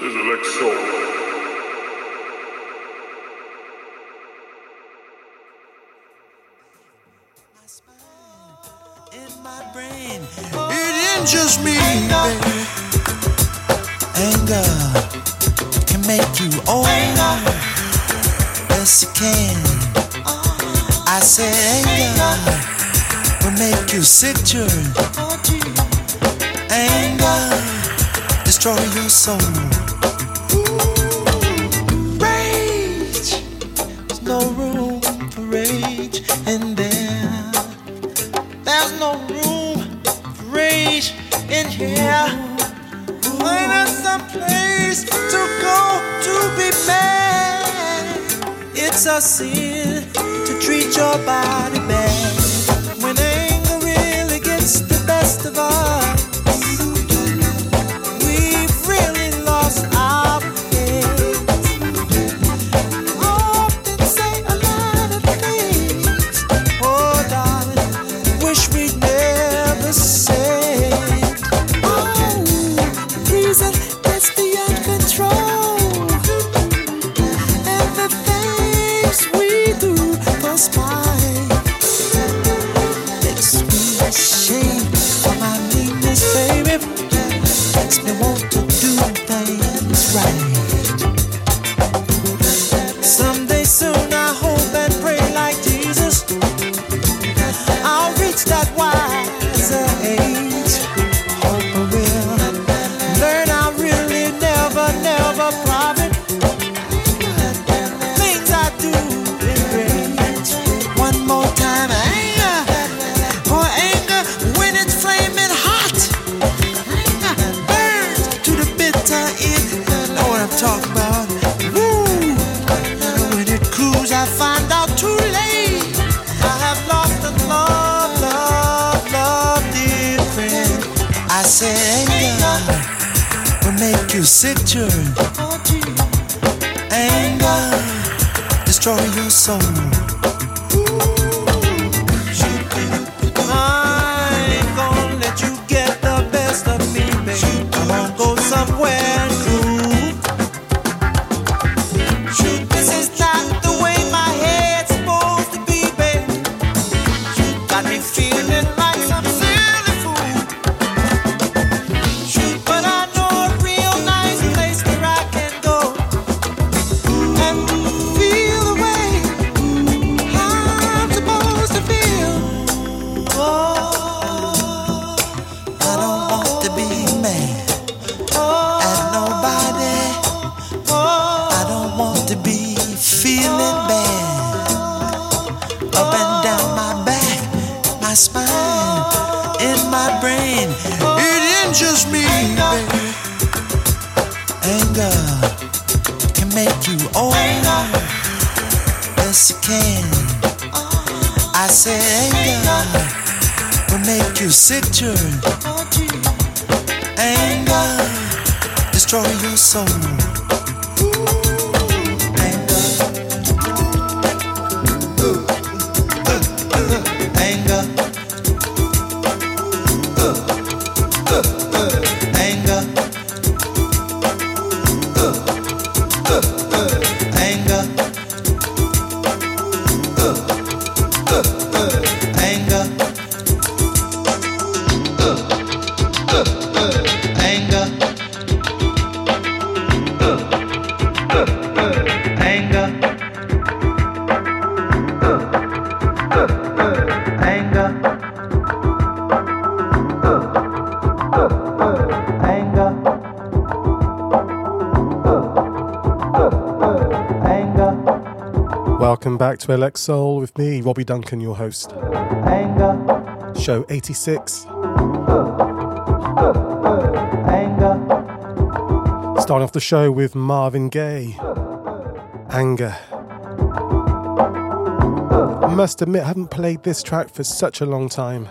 is Alexo. In my brain, it injures me. Anger, anger can make you old. Yes, it can. I said anger will make you sick, children. Anger destroy your soul. it's a sin to treat your body bad. sick children. Anger destroy your soul. kaldı Welcome back to ElecSoul with me, Robbie Duncan, your host. Anger. Show 86. Uh, uh, uh, Starting off the show with Marvin Gaye. Anger. I must admit, I haven't played this track for such a long time.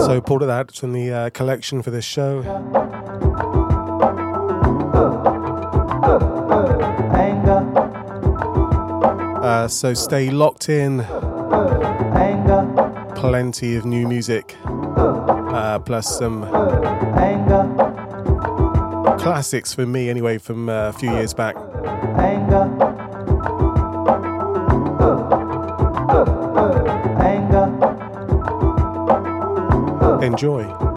So pulled it out from the uh, collection for this show. so stay locked in. Plenty of new music, uh, plus some classics for me, anyway, from uh, a few years back. Enjoy.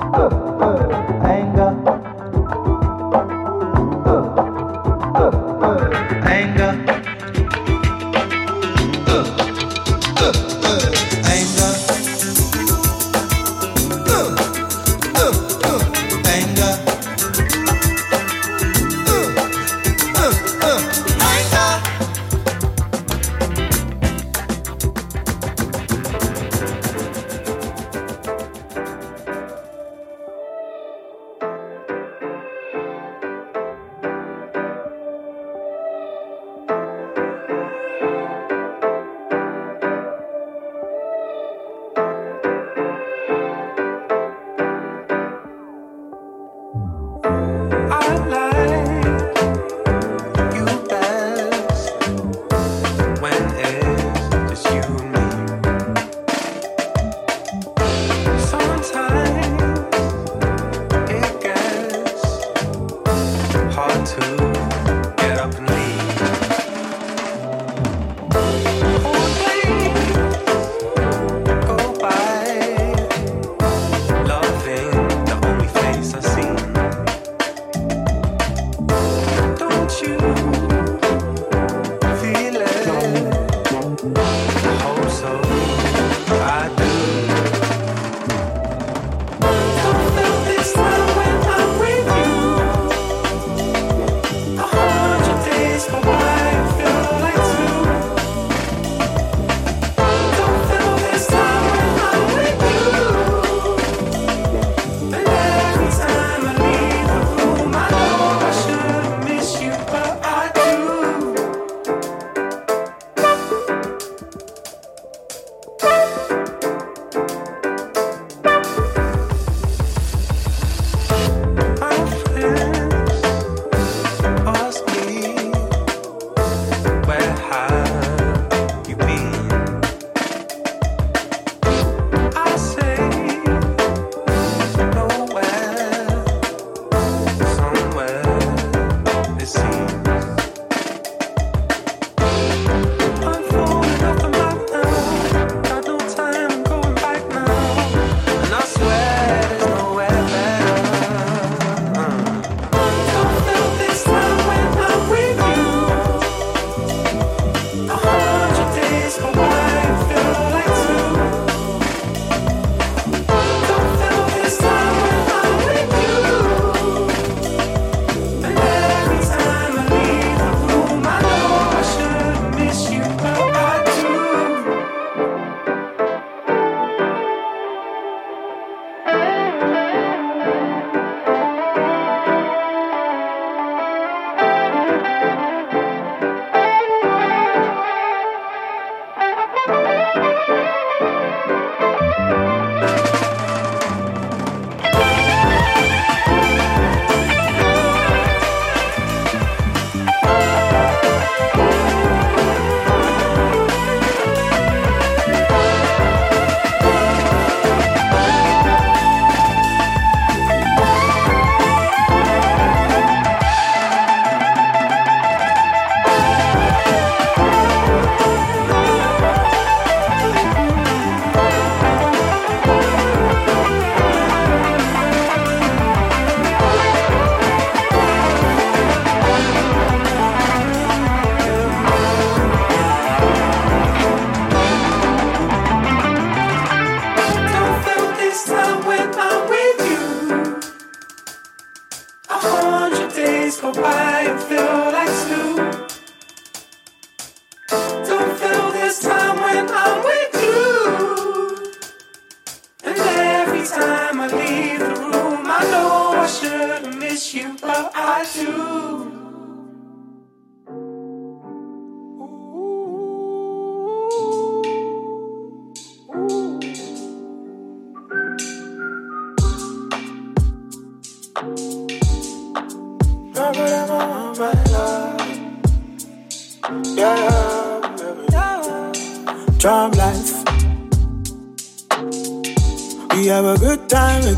I'ma leave the room, I know I shouldn't miss you, but I do.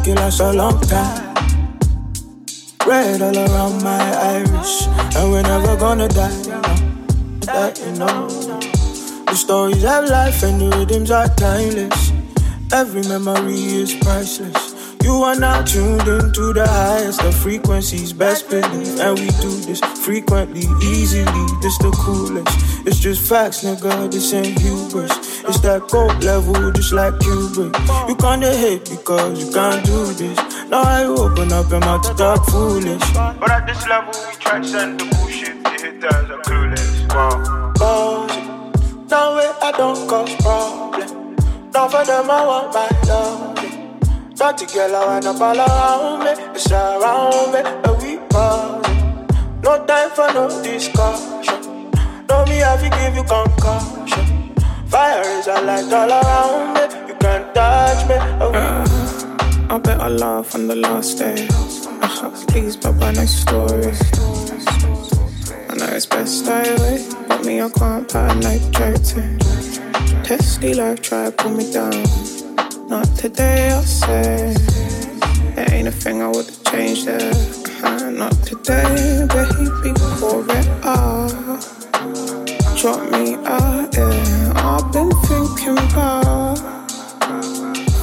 tequila a long time. Red all around my iris, and we're never gonna die. You you know. The stories have life and the rhythms are timeless. Every memory is priceless. You are now tuned into the highest of frequencies, best believe. And we do this frequently, easily. This the coolest. It's just facts, nigga. This ain't hubris. It's that gold level, just like Kubrick. You can't hate because you can't do this. Now I open up your mouth to talk foolish. But at this level, we transcend the bullshit. The hitters are clueless. Wow. Bossy. No way I don't cause problem. Not for them, I want my love. Dirty girl, I wind up all around me. It's around me, and we buzzing. No time for no discussion. Know me, I fi give you concussion. Fire is a light all around me. You can't touch me. Uh, I bet I laugh on the last day. Uh, please, Baba, nice story. I know it's best I wait, but me, I can't put a night. Testy life, try to pull me down. Not today, I'll say. There ain't a thing I would've changed there. Uh, not today, baby, pour it up. Drop me out, yeah. I've been thinking about,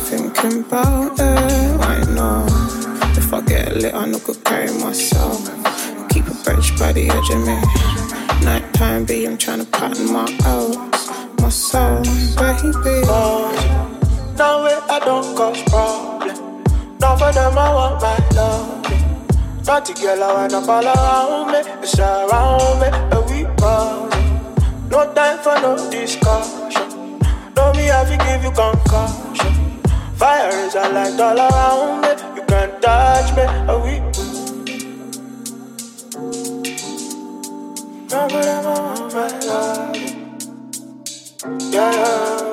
thinking about it. I know if I get lit, I know could carry myself. Keep a bench by the edge of me. Nighttime, be I'm trying to pattern my out, my soul, baby. No way I don't cause problem. Not for them, I want my love. Naughty girl, I wanna fall around me. It's around me, and we buzzing. No time for no discussion. I fi give you concussion. Fire is a light all around me. You can't touch me, I want my love. Yeah,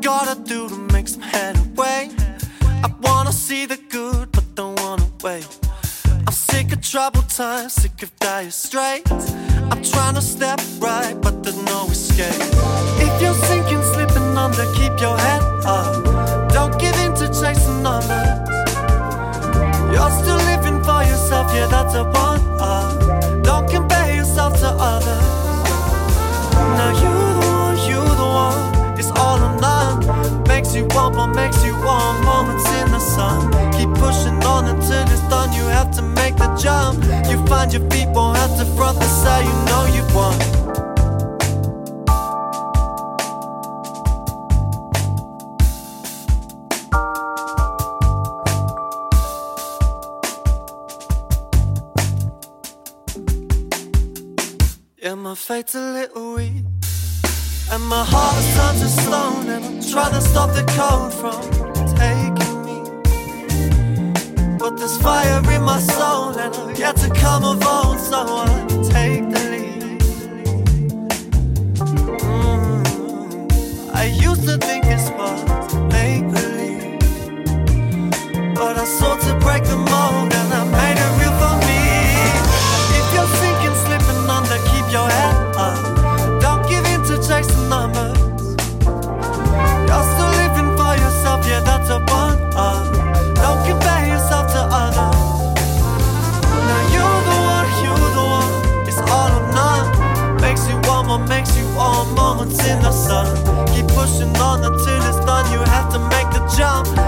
gotta do to make some headway? I wanna see the good, but don't wanna wait. I'm sick of troubled times, sick of dire straits. I'm trying to step right, but there's no escape. If you're sinking, slipping under, keep your head up. Don't give in to chasing numbers. You're still living for yourself, yeah, that's a one up Don't compare yourself to others. Now you Makes you want more, makes you want moments in the sun. Keep pushing on until it's done. You have to make the jump. You find your feet won't have to front the side. You know you want. Yeah, my fate's a little weak. And my heart's turned to stone, and I'm trying to stop the cold from taking me. But there's fire in my soul, and I've yet to come of old, so I take the lead. Mm, I used to think it's was make believe, but I sought to break the mold, once in the sun. Keep pushing on until it's done. You have to make the jump.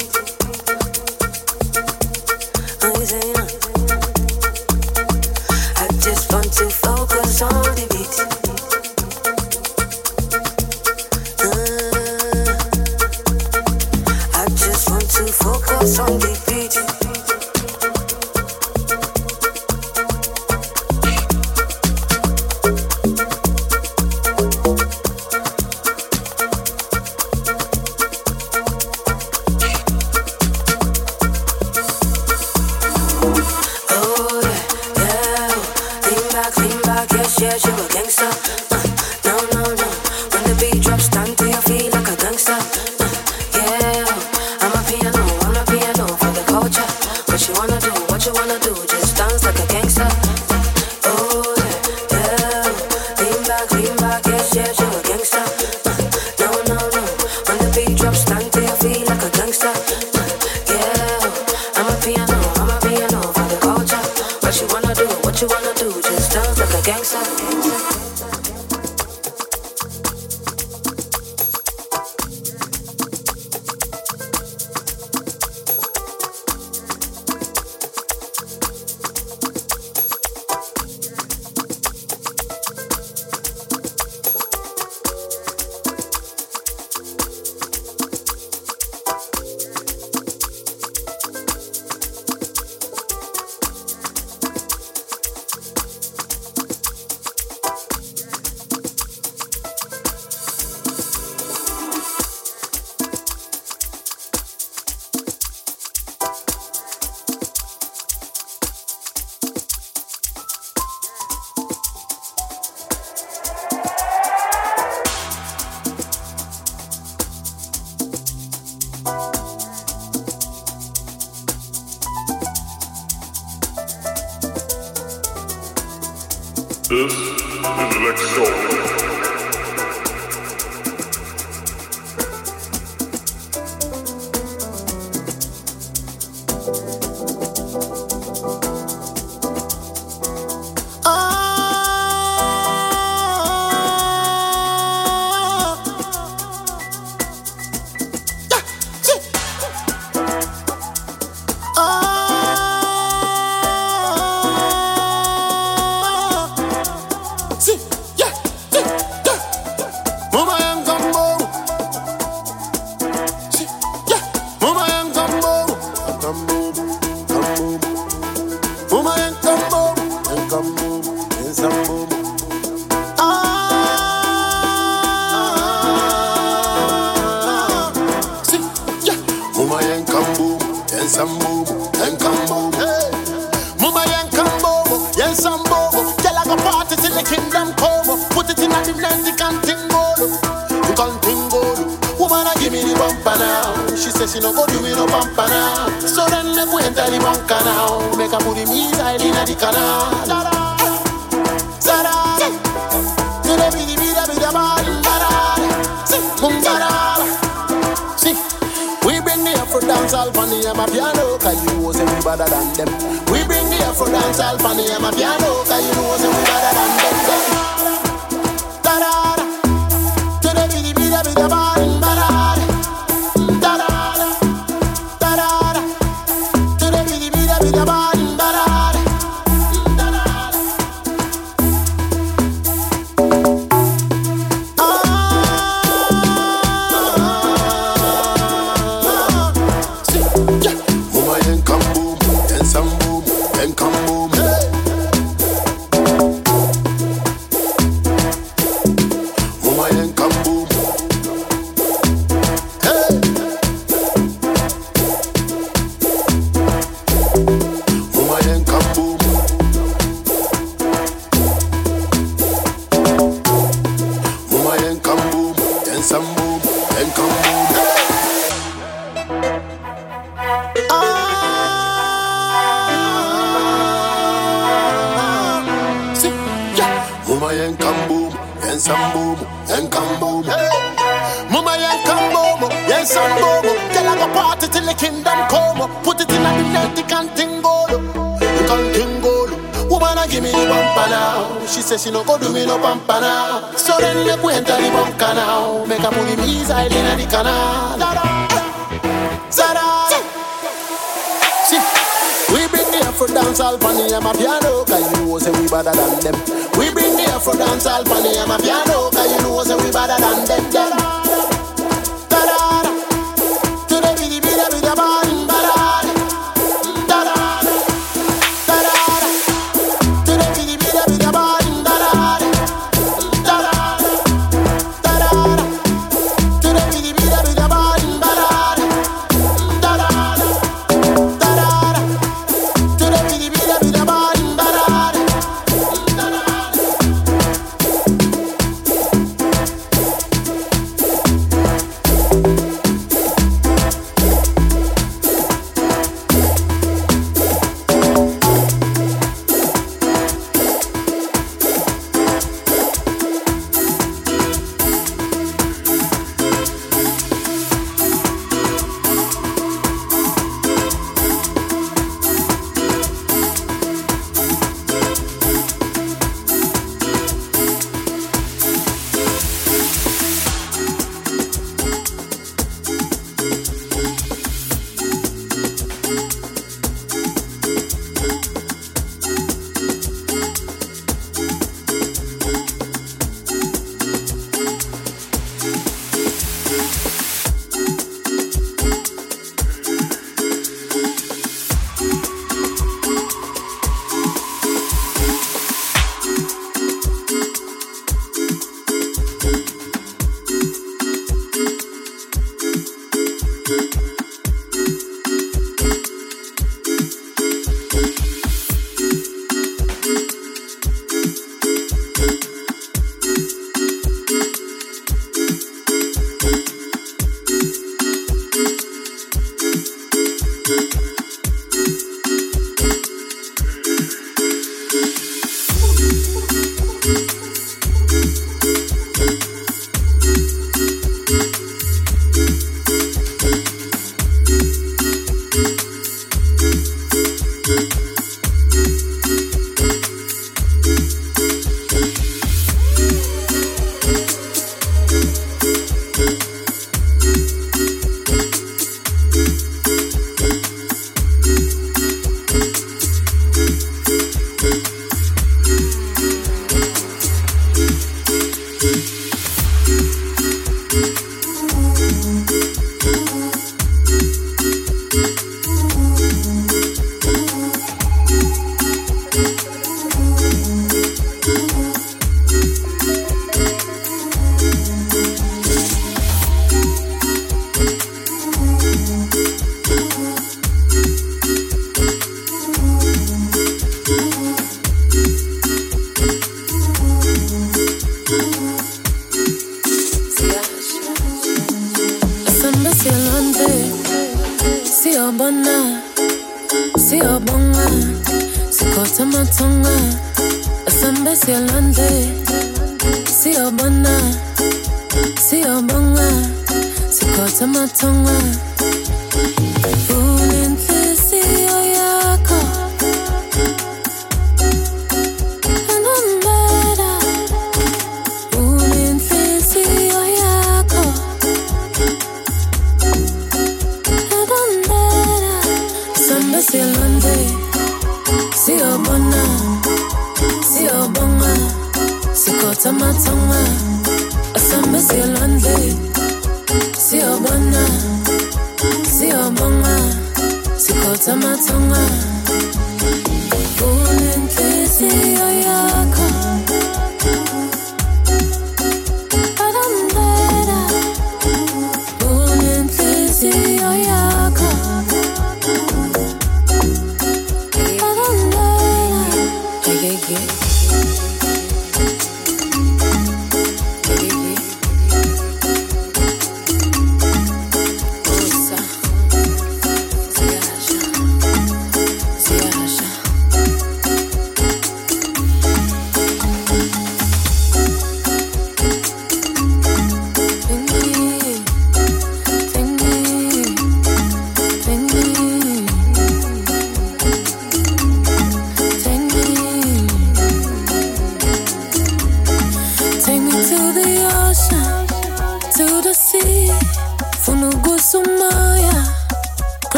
Amapiano, cause you know say we better than them. We bring the Afro dance all from the Amapiano, cause you know say we better than them. Da da da, to the bidi bidi bidi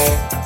Bye.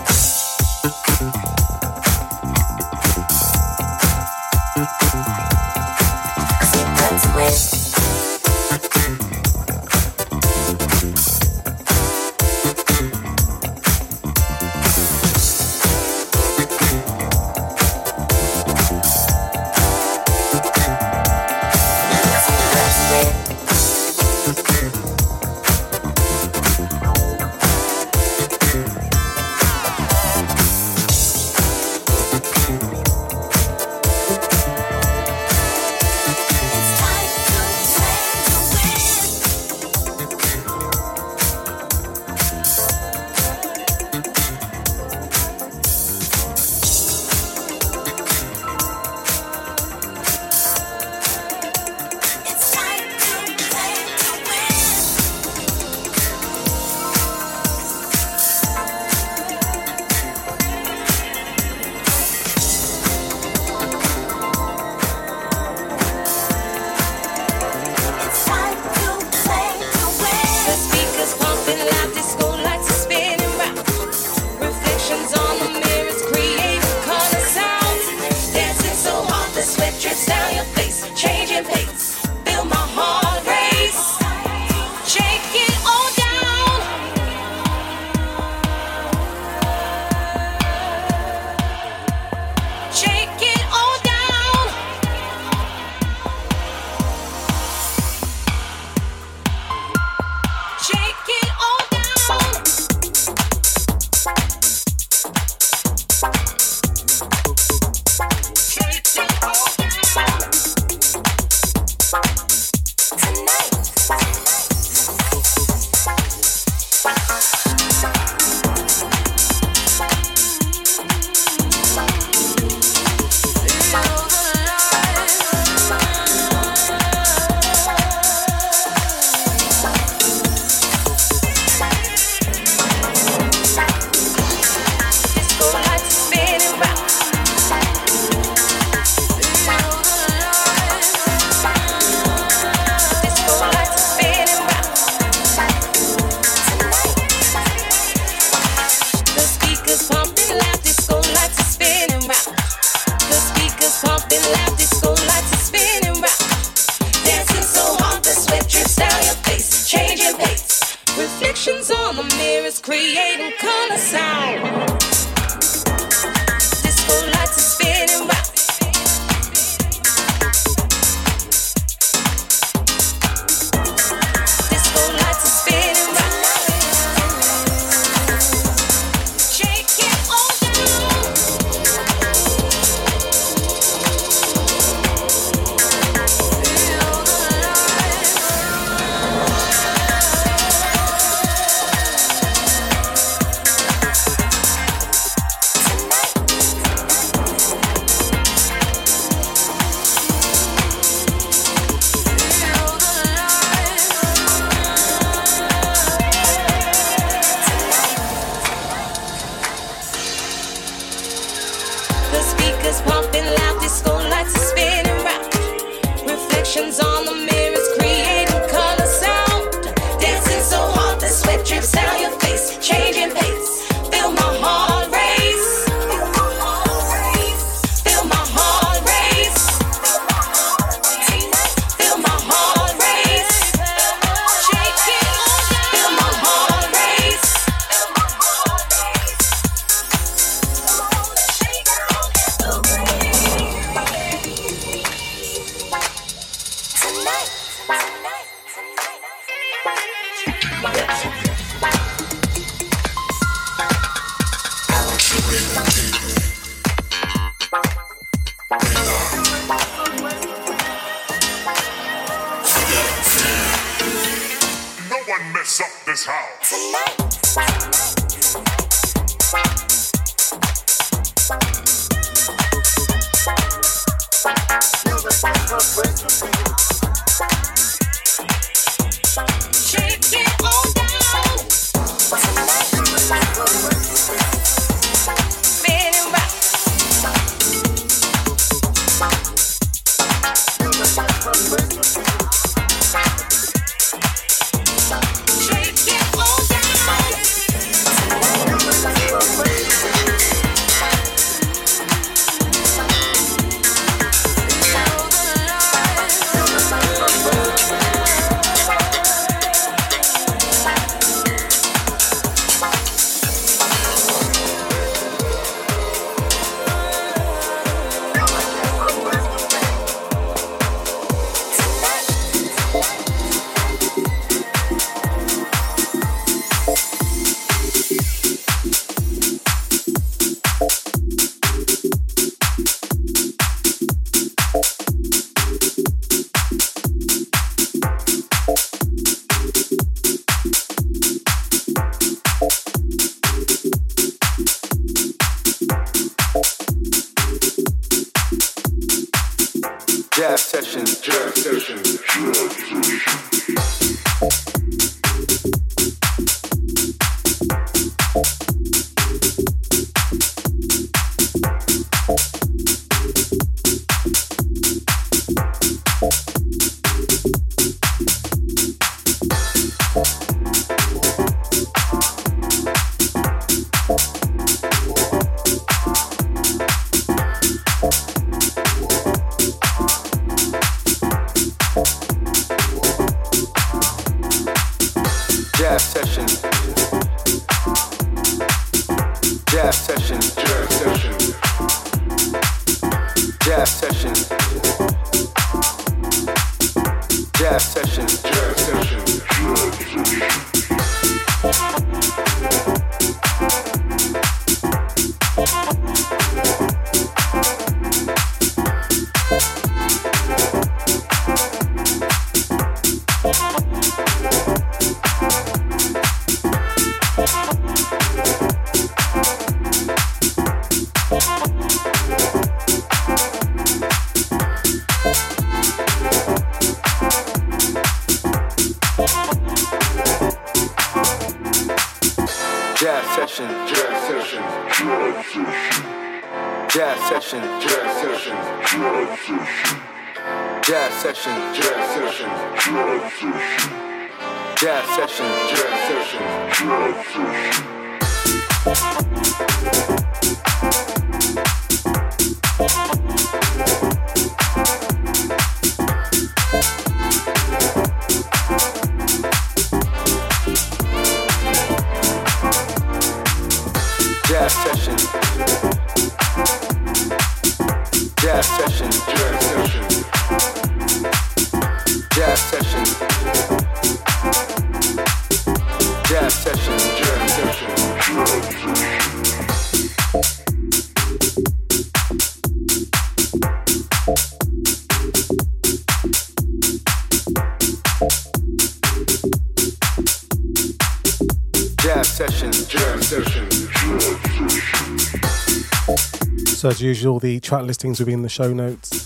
So, as usual, the track listings will be in the show notes.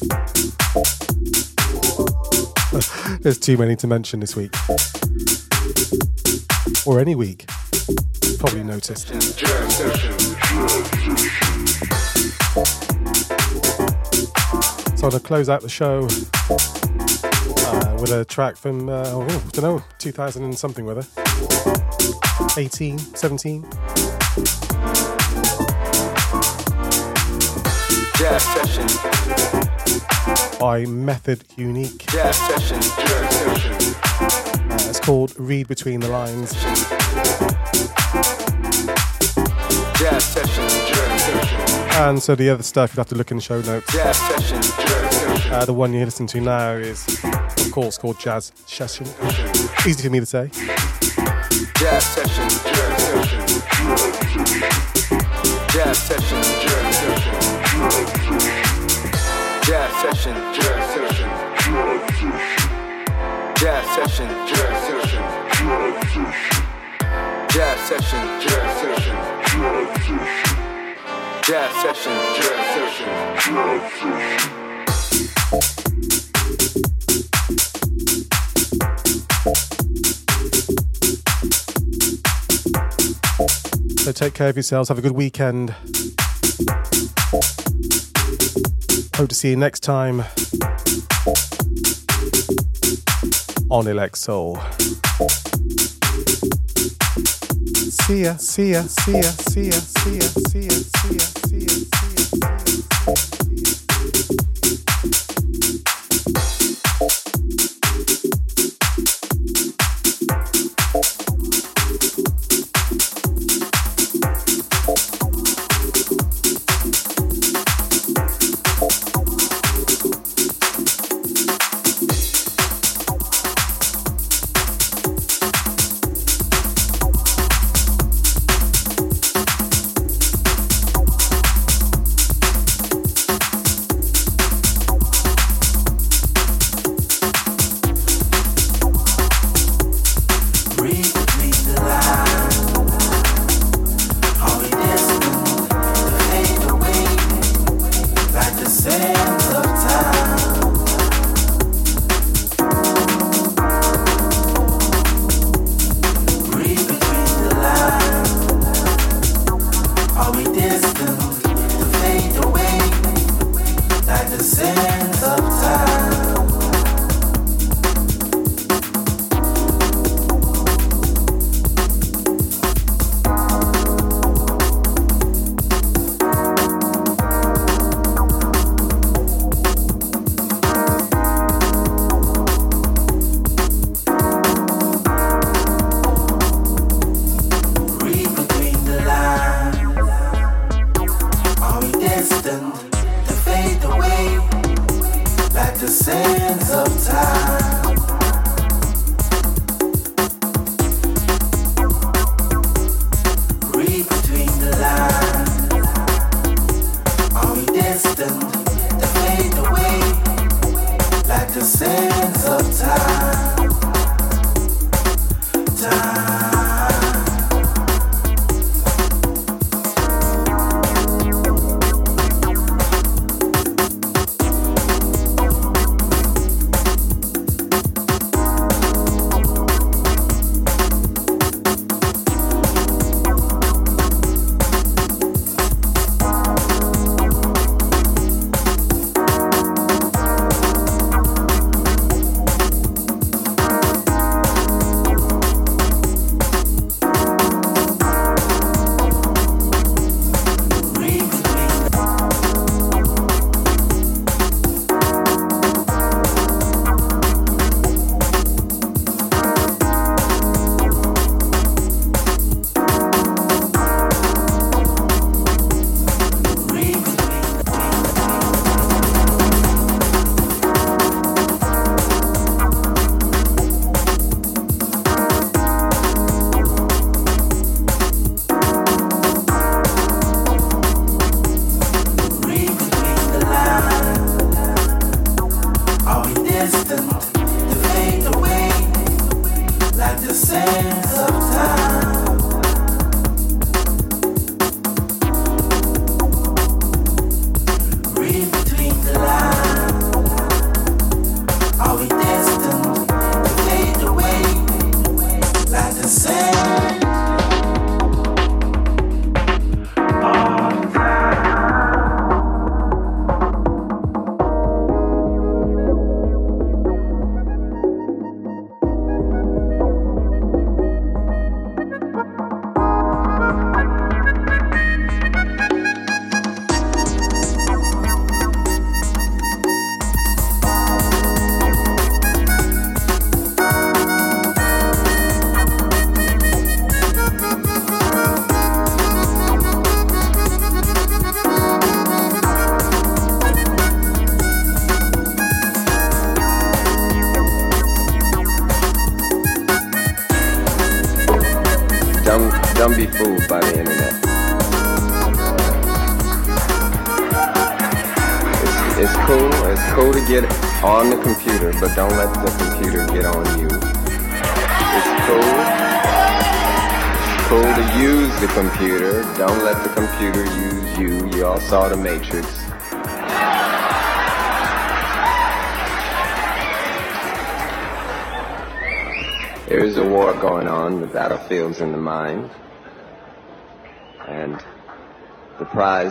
There's too many to mention this week. Or any week. Probably noticed. So, to close out the show uh, with a track from, uh, oh, I don't know, 2000 and something, whether 18, 17. Jazz session. By Method Unique. Jazz session. Jazz session. Uh, it's called Read Between the Lines. Jazz session. Jazz session. And so the other stuff you'll have to look in the show notes. Jazz session. Jazz session. Uh, the one you're listening to now is, of course, called Jazz Session. Easy for me to say. Jazz session. Jazz session. Jazz session. Jazz session, jazz session, jazz session, jazz session, jazz session, jazz session, jazz So take care of yourselves. Have a good weekend. Hope to see you next time on ElecSoul. See ya, see ya, see ya, see ya, see ya, see ya, sense. but don't let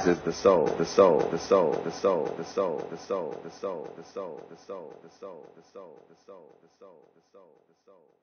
is the soul, the soul, the soul, the soul, the soul, the soul, the soul, the soul, the soul, the soul, the soul, the soul, the soul, the soul, the soul, the soul.